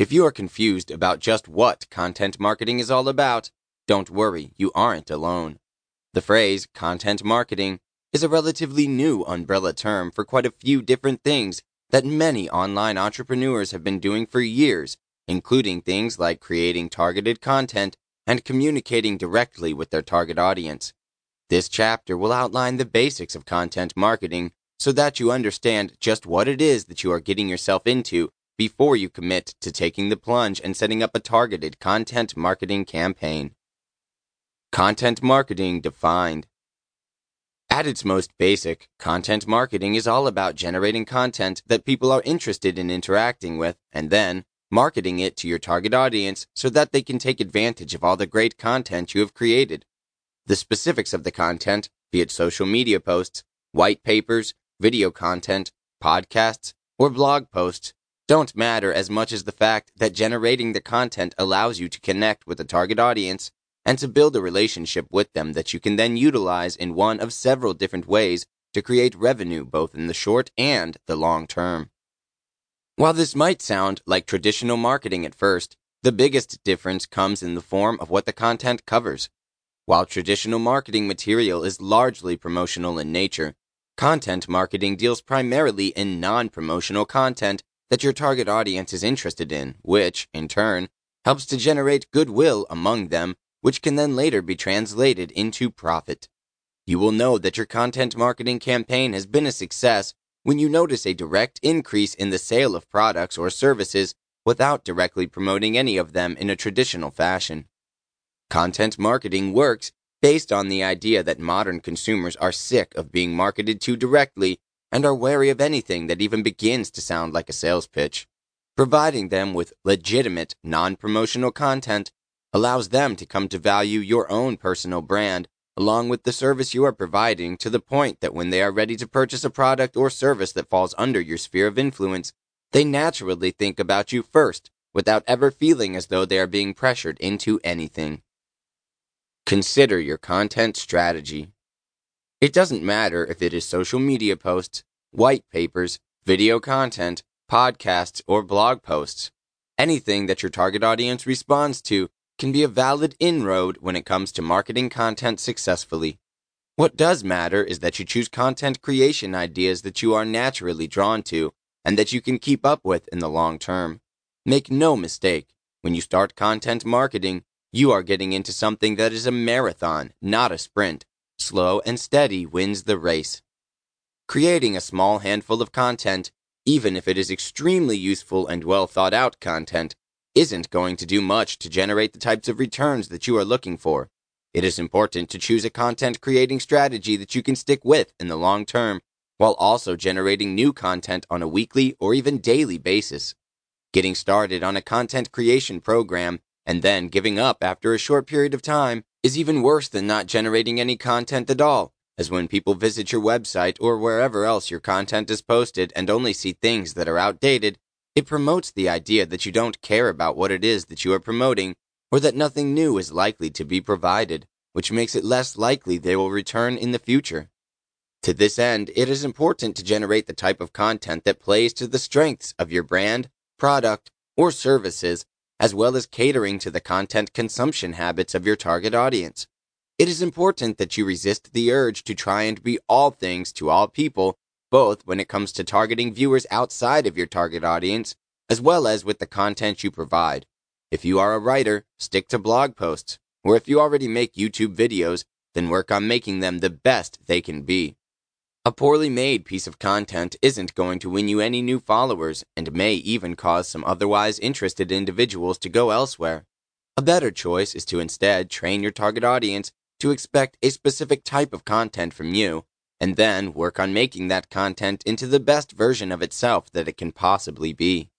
If you are confused about just what content marketing is all about, don't worry, you aren't alone. The phrase content marketing is a relatively new umbrella term for quite a few different things that many online entrepreneurs have been doing for years, including things like creating targeted content and communicating directly with their target audience. This chapter will outline the basics of content marketing so that you understand just what it is that you are getting yourself into before you commit to taking the plunge and setting up a targeted content marketing campaign. Content marketing defined. At its most basic, content marketing is all about generating content that people are interested in interacting with and then marketing it to your target audience so that they can take advantage of all the great content you have created. The specifics of the content, be it social media posts, white papers, video content, podcasts, or blog posts, don't matter as much as the fact that generating the content allows you to connect with the target audience and to build a relationship with them that you can then utilize in one of several different ways to create revenue both in the short and the long term. While this might sound like traditional marketing at first, the biggest difference comes in the form of what the content covers. While traditional marketing material is largely promotional in nature, content marketing deals primarily in non promotional content that your target audience is interested in, which, in turn, helps to generate goodwill among them, which can then later be translated into profit. You will know that your content marketing campaign has been a success when you notice a direct increase in the sale of products or services without directly promoting any of them in a traditional fashion. Content marketing works based on the idea that modern consumers are sick of being marketed to directly and are wary of anything that even begins to sound like a sales pitch. Providing them with legitimate, non promotional content allows them to come to value your own personal brand along with the service you are providing to the point that when they are ready to purchase a product or service that falls under your sphere of influence, they naturally think about you first without ever feeling as though they are being pressured into anything. Consider your content strategy. It doesn't matter if it is social media posts, white papers, video content, podcasts, or blog posts. Anything that your target audience responds to can be a valid inroad when it comes to marketing content successfully. What does matter is that you choose content creation ideas that you are naturally drawn to and that you can keep up with in the long term. Make no mistake, when you start content marketing, you are getting into something that is a marathon, not a sprint. Slow and steady wins the race. Creating a small handful of content, even if it is extremely useful and well thought out content, isn't going to do much to generate the types of returns that you are looking for. It is important to choose a content creating strategy that you can stick with in the long term while also generating new content on a weekly or even daily basis. Getting started on a content creation program and then giving up after a short period of time is even worse than not generating any content at all, as when people visit your website or wherever else your content is posted and only see things that are outdated, it promotes the idea that you don't care about what it is that you are promoting, or that nothing new is likely to be provided, which makes it less likely they will return in the future. To this end, it is important to generate the type of content that plays to the strengths of your brand, product, or services, as well as catering to the content consumption habits of your target audience. It is important that you resist the urge to try and be all things to all people both when it comes to targeting viewers outside of your target audience, as well as with the content you provide. If you are a writer, stick to blog posts, or if you already make YouTube videos, then work on making them the best they can be. A poorly made piece of content isn't going to win you any new followers and may even cause some otherwise interested individuals to go elsewhere. A better choice is to instead train your target audience to expect a specific type of content from you and then work on making that content into the best version of itself that it can possibly be.